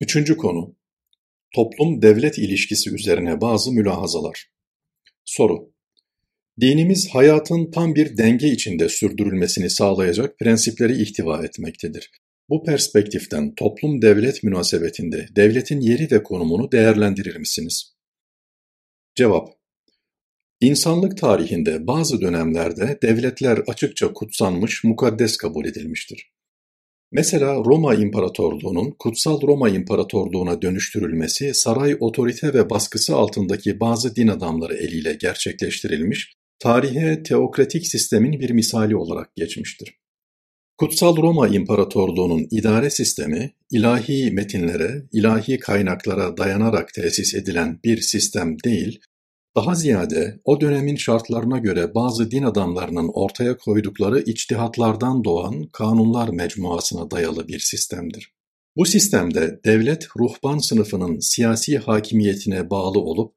Üçüncü konu: Toplum-devlet ilişkisi üzerine bazı mülahazalar. Soru: Dinimiz hayatın tam bir denge içinde sürdürülmesini sağlayacak prensipleri ihtiva etmektedir. Bu perspektiften toplum-devlet münasebetinde devletin yeri ve konumunu değerlendirir misiniz? Cevap: İnsanlık tarihinde bazı dönemlerde devletler açıkça kutsanmış, mukaddes kabul edilmiştir. Mesela Roma İmparatorluğu'nun Kutsal Roma İmparatorluğu'na dönüştürülmesi saray otorite ve baskısı altındaki bazı din adamları eliyle gerçekleştirilmiş, tarihe teokratik sistemin bir misali olarak geçmiştir. Kutsal Roma İmparatorluğu'nun idare sistemi, ilahi metinlere, ilahi kaynaklara dayanarak tesis edilen bir sistem değil, daha ziyade o dönemin şartlarına göre bazı din adamlarının ortaya koydukları içtihatlardan doğan kanunlar mecmuasına dayalı bir sistemdir. Bu sistemde devlet ruhban sınıfının siyasi hakimiyetine bağlı olup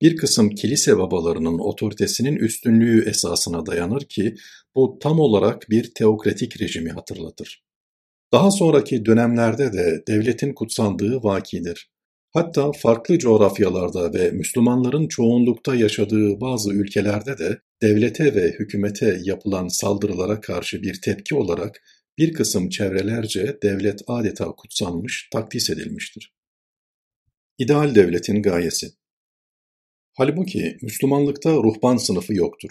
bir kısım kilise babalarının otoritesinin üstünlüğü esasına dayanır ki bu tam olarak bir teokratik rejimi hatırlatır. Daha sonraki dönemlerde de devletin kutsandığı vakidir. Hatta farklı coğrafyalarda ve Müslümanların çoğunlukta yaşadığı bazı ülkelerde de devlete ve hükümete yapılan saldırılara karşı bir tepki olarak bir kısım çevrelerce devlet adeta kutsanmış, takdis edilmiştir. İdeal devletin gayesi Halbuki Müslümanlıkta ruhban sınıfı yoktur.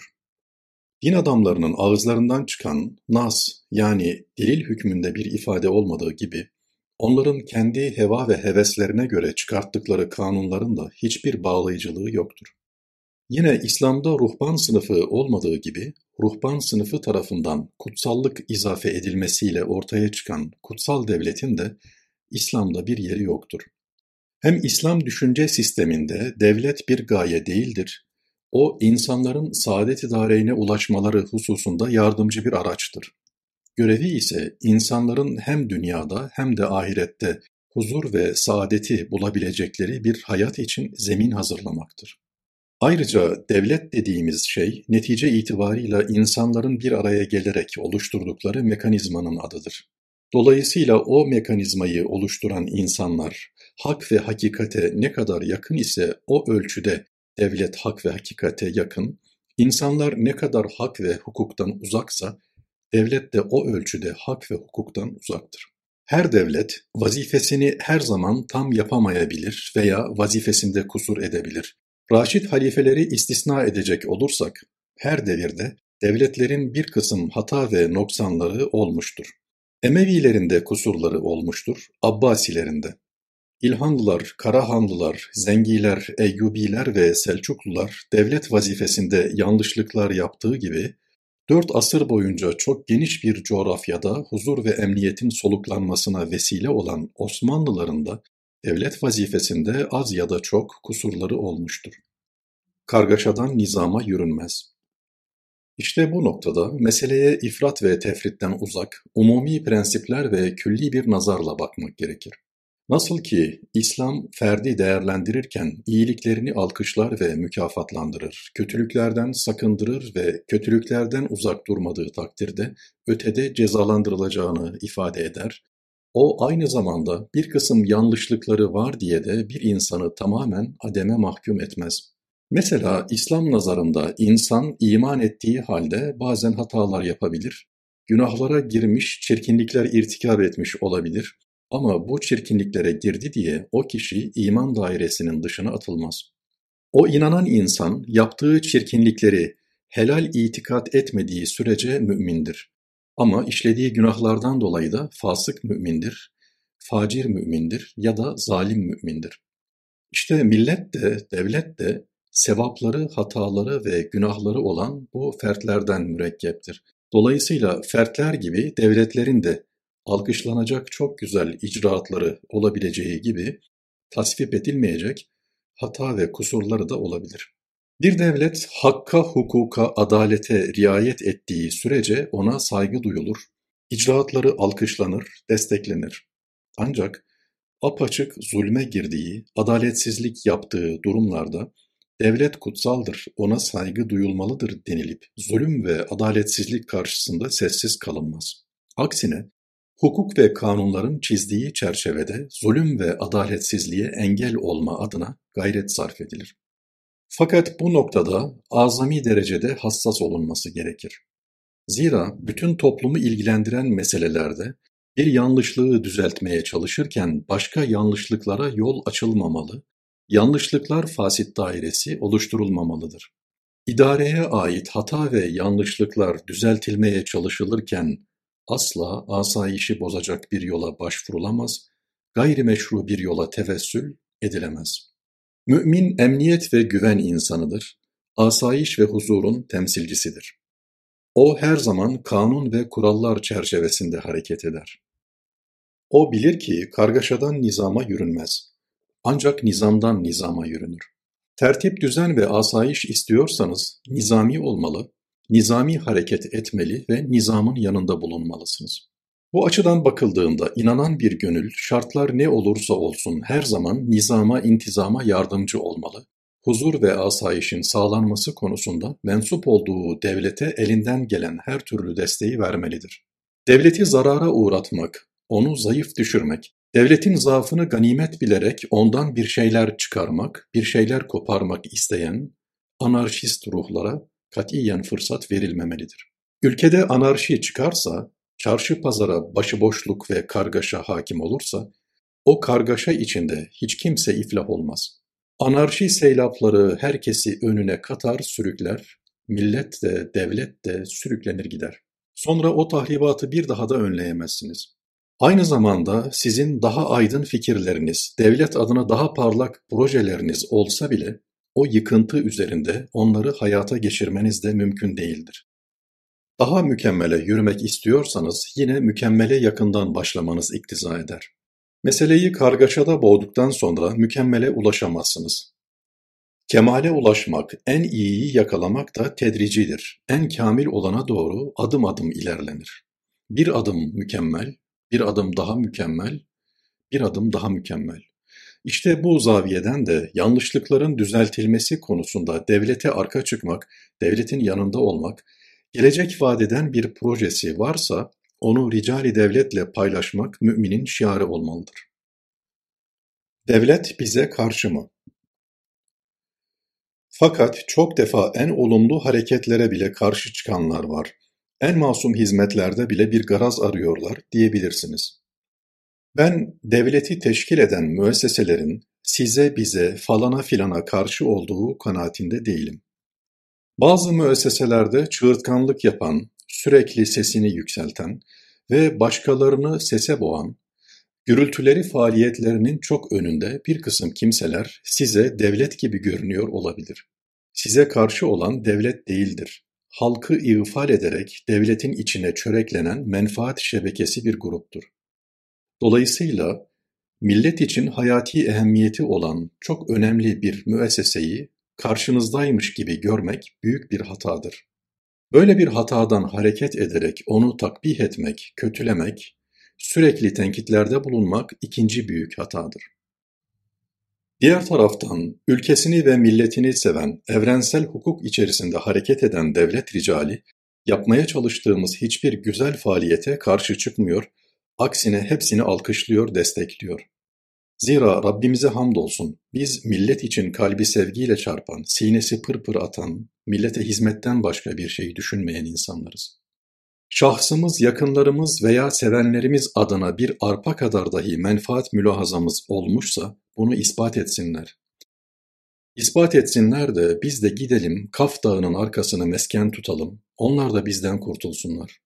Din adamlarının ağızlarından çıkan nas yani delil hükmünde bir ifade olmadığı gibi Onların kendi heva ve heveslerine göre çıkarttıkları kanunların da hiçbir bağlayıcılığı yoktur. Yine İslam'da ruhban sınıfı olmadığı gibi, ruhban sınıfı tarafından kutsallık izafe edilmesiyle ortaya çıkan kutsal devletin de İslam'da bir yeri yoktur. Hem İslam düşünce sisteminde devlet bir gaye değildir, o insanların saadet-i dareyne ulaşmaları hususunda yardımcı bir araçtır. Görevi ise insanların hem dünyada hem de ahirette huzur ve saadeti bulabilecekleri bir hayat için zemin hazırlamaktır. Ayrıca devlet dediğimiz şey netice itibarıyla insanların bir araya gelerek oluşturdukları mekanizmanın adıdır. Dolayısıyla o mekanizmayı oluşturan insanlar hak ve hakikate ne kadar yakın ise o ölçüde devlet hak ve hakikate yakın, insanlar ne kadar hak ve hukuktan uzaksa devlet de o ölçüde hak ve hukuktan uzaktır. Her devlet vazifesini her zaman tam yapamayabilir veya vazifesinde kusur edebilir. Raşid halifeleri istisna edecek olursak, her devirde devletlerin bir kısım hata ve noksanları olmuştur. Emevilerinde kusurları olmuştur, Abbasilerinde. İlhanlılar, Karahanlılar, Zengiler, Eyyubiler ve Selçuklular devlet vazifesinde yanlışlıklar yaptığı gibi Dört asır boyunca çok geniş bir coğrafyada huzur ve emniyetin soluklanmasına vesile olan Osmanlıların da devlet vazifesinde az ya da çok kusurları olmuştur. Kargaşadan nizama yürünmez. İşte bu noktada meseleye ifrat ve tefritten uzak, umumi prensipler ve külli bir nazarla bakmak gerekir. Nasıl ki İslam ferdi değerlendirirken iyiliklerini alkışlar ve mükafatlandırır, kötülüklerden sakındırır ve kötülüklerden uzak durmadığı takdirde ötede cezalandırılacağını ifade eder, o aynı zamanda bir kısım yanlışlıkları var diye de bir insanı tamamen ademe mahkum etmez. Mesela İslam nazarında insan iman ettiği halde bazen hatalar yapabilir, günahlara girmiş, çirkinlikler irtikab etmiş olabilir ama bu çirkinliklere girdi diye o kişi iman dairesinin dışına atılmaz. O inanan insan yaptığı çirkinlikleri helal itikat etmediği sürece mümindir. Ama işlediği günahlardan dolayı da fasık mümindir, facir mümindir ya da zalim mümindir. İşte millet de, devlet de sevapları, hataları ve günahları olan bu fertlerden mürekkeptir. Dolayısıyla fertler gibi devletlerin de alkışlanacak çok güzel icraatları olabileceği gibi tasvip edilmeyecek hata ve kusurları da olabilir. Bir devlet hakka, hukuka, adalete riayet ettiği sürece ona saygı duyulur, icraatları alkışlanır, desteklenir. Ancak apaçık zulme girdiği, adaletsizlik yaptığı durumlarda devlet kutsaldır, ona saygı duyulmalıdır denilip zulüm ve adaletsizlik karşısında sessiz kalınmaz. Aksine hukuk ve kanunların çizdiği çerçevede zulüm ve adaletsizliğe engel olma adına gayret sarf edilir. Fakat bu noktada azami derecede hassas olunması gerekir. Zira bütün toplumu ilgilendiren meselelerde bir yanlışlığı düzeltmeye çalışırken başka yanlışlıklara yol açılmamalı, yanlışlıklar fasit dairesi oluşturulmamalıdır. İdareye ait hata ve yanlışlıklar düzeltilmeye çalışılırken asla asayişi bozacak bir yola başvurulamaz, gayrimeşru bir yola tevessül edilemez. Mümin emniyet ve güven insanıdır, asayiş ve huzurun temsilcisidir. O her zaman kanun ve kurallar çerçevesinde hareket eder. O bilir ki kargaşadan nizama yürünmez. Ancak nizamdan nizama yürünür. Tertip, düzen ve asayiş istiyorsanız nizami olmalı, nizami hareket etmeli ve nizamın yanında bulunmalısınız. Bu açıdan bakıldığında inanan bir gönül şartlar ne olursa olsun her zaman nizama intizama yardımcı olmalı, huzur ve asayişin sağlanması konusunda mensup olduğu devlete elinden gelen her türlü desteği vermelidir. Devleti zarara uğratmak, onu zayıf düşürmek, devletin zaafını ganimet bilerek ondan bir şeyler çıkarmak, bir şeyler koparmak isteyen anarşist ruhlara katiyen fırsat verilmemelidir. Ülkede anarşi çıkarsa, çarşı pazara başıboşluk ve kargaşa hakim olursa, o kargaşa içinde hiç kimse iflah olmaz. Anarşi seylapları herkesi önüne katar sürükler, millet de devlet de sürüklenir gider. Sonra o tahribatı bir daha da önleyemezsiniz. Aynı zamanda sizin daha aydın fikirleriniz, devlet adına daha parlak projeleriniz olsa bile o yıkıntı üzerinde onları hayata geçirmeniz de mümkün değildir. Daha mükemmele yürümek istiyorsanız yine mükemmele yakından başlamanız iktiza eder. Meseleyi kargaşada boğduktan sonra mükemmele ulaşamazsınız. Kemale ulaşmak, en iyiyi yakalamak da tedricidir. En kamil olana doğru adım adım ilerlenir. Bir adım mükemmel, bir adım daha mükemmel, bir adım daha mükemmel. İşte bu zaviyeden de yanlışlıkların düzeltilmesi konusunda devlete arka çıkmak, devletin yanında olmak, gelecek vadeden bir projesi varsa onu ricali devletle paylaşmak müminin şiarı olmalıdır. Devlet bize karşı mı? Fakat çok defa en olumlu hareketlere bile karşı çıkanlar var. En masum hizmetlerde bile bir garaz arıyorlar diyebilirsiniz. Ben devleti teşkil eden müesseselerin size bize falana filana karşı olduğu kanaatinde değilim. Bazı müesseselerde çığırtkanlık yapan, sürekli sesini yükselten ve başkalarını sese boğan, gürültüleri faaliyetlerinin çok önünde bir kısım kimseler size devlet gibi görünüyor olabilir. Size karşı olan devlet değildir. Halkı iğfal ederek devletin içine çöreklenen menfaat şebekesi bir gruptur. Dolayısıyla millet için hayati ehemmiyeti olan çok önemli bir müesseseyi karşınızdaymış gibi görmek büyük bir hatadır. Böyle bir hatadan hareket ederek onu takbih etmek, kötülemek, sürekli tenkitlerde bulunmak ikinci büyük hatadır. Diğer taraftan ülkesini ve milletini seven, evrensel hukuk içerisinde hareket eden devlet ricali, yapmaya çalıştığımız hiçbir güzel faaliyete karşı çıkmıyor Aksine hepsini alkışlıyor, destekliyor. Zira Rabbimize hamdolsun, biz millet için kalbi sevgiyle çarpan, sinesi pırpır atan, millete hizmetten başka bir şey düşünmeyen insanlarız. Şahsımız, yakınlarımız veya sevenlerimiz adına bir arpa kadar dahi menfaat mülahazamız olmuşsa bunu ispat etsinler. İspat etsinler de biz de gidelim Kaf Dağı'nın arkasını mesken tutalım, onlar da bizden kurtulsunlar.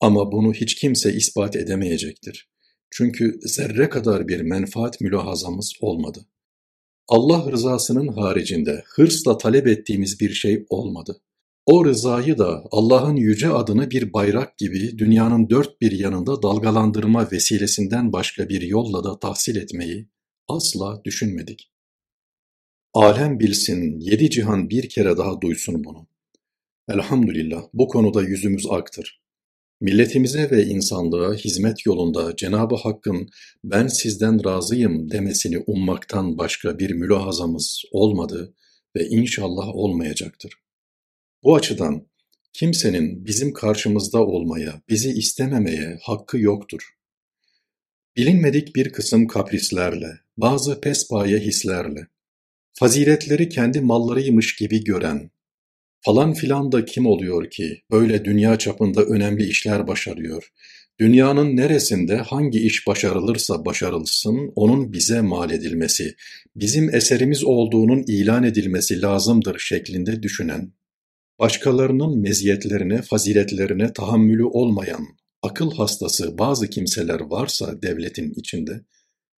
Ama bunu hiç kimse ispat edemeyecektir. Çünkü zerre kadar bir menfaat mülahazamız olmadı. Allah rızasının haricinde hırsla talep ettiğimiz bir şey olmadı. O rızayı da Allah'ın yüce adını bir bayrak gibi dünyanın dört bir yanında dalgalandırma vesilesinden başka bir yolla da tahsil etmeyi asla düşünmedik. Alem bilsin, yedi cihan bir kere daha duysun bunu. Elhamdülillah bu konuda yüzümüz aktır. Milletimize ve insanlığa hizmet yolunda Cenab-ı Hakk'ın ben sizden razıyım demesini ummaktan başka bir mülahazamız olmadı ve inşallah olmayacaktır. Bu açıdan Kimsenin bizim karşımızda olmaya, bizi istememeye hakkı yoktur. Bilinmedik bir kısım kaprislerle, bazı pespaye hislerle, faziletleri kendi mallarıymış gibi gören, falan filan da kim oluyor ki böyle dünya çapında önemli işler başarıyor, Dünyanın neresinde hangi iş başarılırsa başarılsın onun bize mal edilmesi, bizim eserimiz olduğunun ilan edilmesi lazımdır şeklinde düşünen, başkalarının meziyetlerine, faziletlerine tahammülü olmayan, akıl hastası bazı kimseler varsa devletin içinde,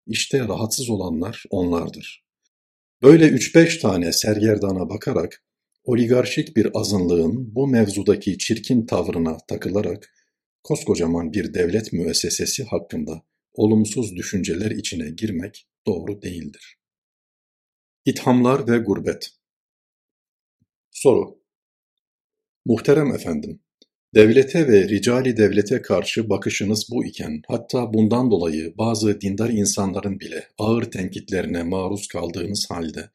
işte rahatsız olanlar onlardır. Böyle üç beş tane sergerdana bakarak, oligarşik bir azınlığın bu mevzudaki çirkin tavrına takılarak, koskocaman bir devlet müessesesi hakkında olumsuz düşünceler içine girmek doğru değildir. İthamlar ve Gurbet Soru Muhterem efendim, devlete ve ricali devlete karşı bakışınız bu iken, hatta bundan dolayı bazı dindar insanların bile ağır tenkitlerine maruz kaldığınız halde,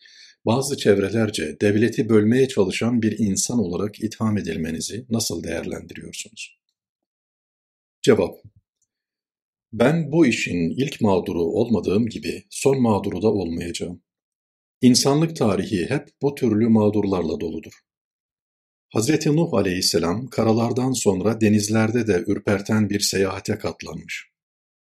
bazı çevrelerce devleti bölmeye çalışan bir insan olarak itham edilmenizi nasıl değerlendiriyorsunuz? Cevap: Ben bu işin ilk mağduru olmadığım gibi son mağduru da olmayacağım. İnsanlık tarihi hep bu türlü mağdurlarla doludur. Hazreti Nuh aleyhisselam karalardan sonra denizlerde de ürperten bir seyahate katlanmış.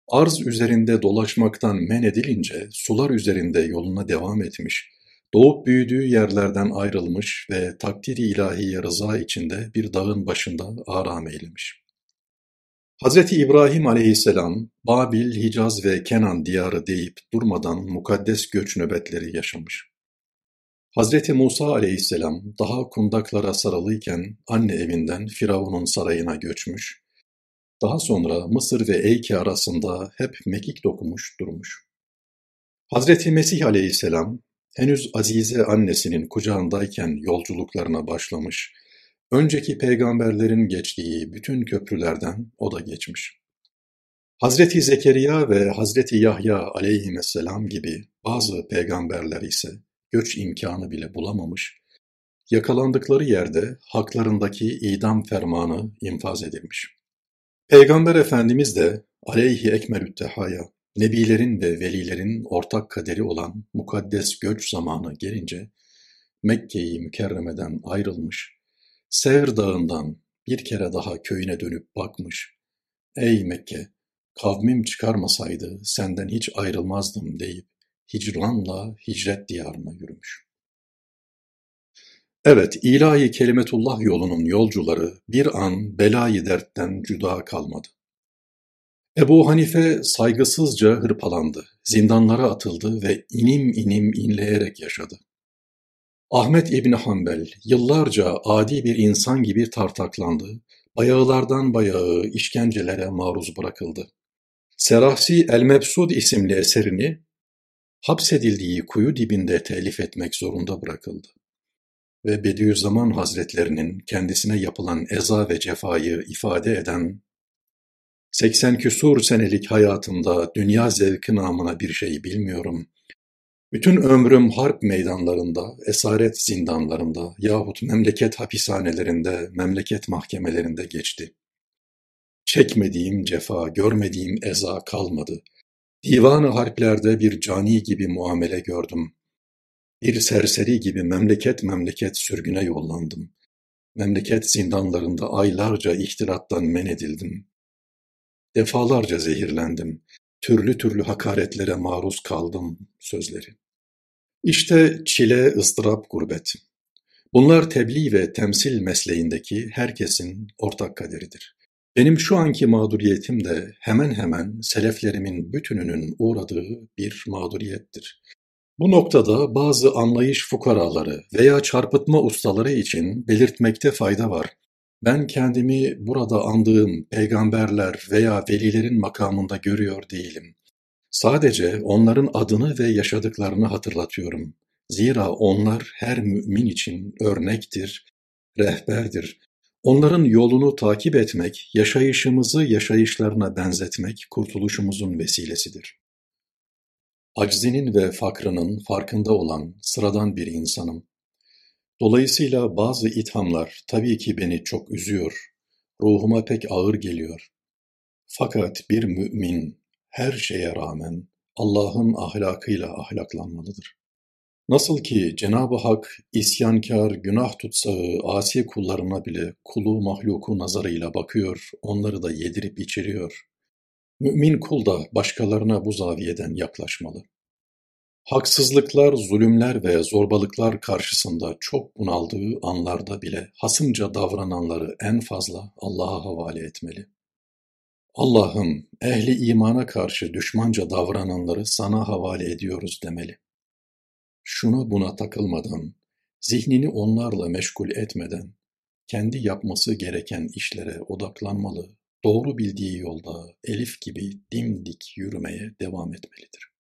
Arz üzerinde dolaşmaktan men edilince sular üzerinde yoluna devam etmiş, doğup büyüdüğü yerlerden ayrılmış ve takdiri ilahi rıza içinde bir dağın başında aram eylemiş. Hazreti İbrahim aleyhisselam, Babil, Hicaz ve Kenan diyarı deyip durmadan mukaddes göç nöbetleri yaşamış. Hazreti Musa aleyhisselam daha kundaklara sarılıyken anne evinden Firavun'un sarayına göçmüş, daha sonra Mısır ve Eyke arasında hep mekik dokumuş durmuş. Hazreti Mesih aleyhisselam henüz Azize annesinin kucağındayken yolculuklarına başlamış Önceki peygamberlerin geçtiği bütün köprülerden o da geçmiş. Hazreti Zekeriya ve Hazreti Yahya aleyhisselam gibi bazı peygamberler ise göç imkanı bile bulamamış, yakalandıkları yerde haklarındaki idam fermanı infaz edilmiş. Peygamber Efendimiz de aleyhi ekmelüttehaya, nebilerin ve velilerin ortak kaderi olan mukaddes göç zamanı gelince Mekke'yi mükerremeden ayrılmış, Sevr dağından bir kere daha köyüne dönüp bakmış. Ey Mekke! Kavmim çıkarmasaydı senden hiç ayrılmazdım deyip hicranla hicret diyarına yürümüş. Evet, ilahi kelimetullah yolunun yolcuları bir an belayı dertten cüda kalmadı. Ebu Hanife saygısızca hırpalandı, zindanlara atıldı ve inim inim inleyerek yaşadı. Ahmet İbni Hanbel yıllarca adi bir insan gibi tartaklandı, bayağılardan bayağı işkencelere maruz bırakıldı. Serahsi El-Mebsud isimli eserini hapsedildiği kuyu dibinde telif etmek zorunda bırakıldı. Ve Bediüzzaman Hazretlerinin kendisine yapılan eza ve cefayı ifade eden 80 küsur senelik hayatımda dünya zevki namına bir şey bilmiyorum. Bütün ömrüm harp meydanlarında, esaret zindanlarında yahut memleket hapishanelerinde, memleket mahkemelerinde geçti. Çekmediğim cefa, görmediğim eza kalmadı. Divanı harplerde bir cani gibi muamele gördüm. Bir serseri gibi memleket memleket sürgüne yollandım. Memleket zindanlarında aylarca ihtilattan men edildim. Defalarca zehirlendim. Türlü türlü hakaretlere maruz kaldım sözleri. İşte çile, ızdırap, gurbet. Bunlar tebliğ ve temsil mesleğindeki herkesin ortak kaderidir. Benim şu anki mağduriyetim de hemen hemen seleflerimin bütününün uğradığı bir mağduriyettir. Bu noktada bazı anlayış fukaraları veya çarpıtma ustaları için belirtmekte fayda var. Ben kendimi burada andığım peygamberler veya velilerin makamında görüyor değilim. Sadece onların adını ve yaşadıklarını hatırlatıyorum. Zira onlar her mümin için örnektir, rehberdir. Onların yolunu takip etmek, yaşayışımızı yaşayışlarına benzetmek kurtuluşumuzun vesilesidir. Aczinin ve fakrının farkında olan sıradan bir insanım. Dolayısıyla bazı ithamlar tabii ki beni çok üzüyor, ruhuma pek ağır geliyor. Fakat bir mümin her şeye rağmen Allah'ın ahlakıyla ahlaklanmalıdır. Nasıl ki Cenab-ı Hak isyankar, günah tutsağı, asi kullarına bile kulu mahluku nazarıyla bakıyor, onları da yedirip içiriyor. Mümin kul da başkalarına bu zaviyeden yaklaşmalı. Haksızlıklar, zulümler ve zorbalıklar karşısında çok bunaldığı anlarda bile hasımca davrananları en fazla Allah'a havale etmeli. Allah'ım ehli imana karşı düşmanca davrananları sana havale ediyoruz demeli. Şuna buna takılmadan, zihnini onlarla meşgul etmeden, kendi yapması gereken işlere odaklanmalı, doğru bildiği yolda elif gibi dimdik yürümeye devam etmelidir.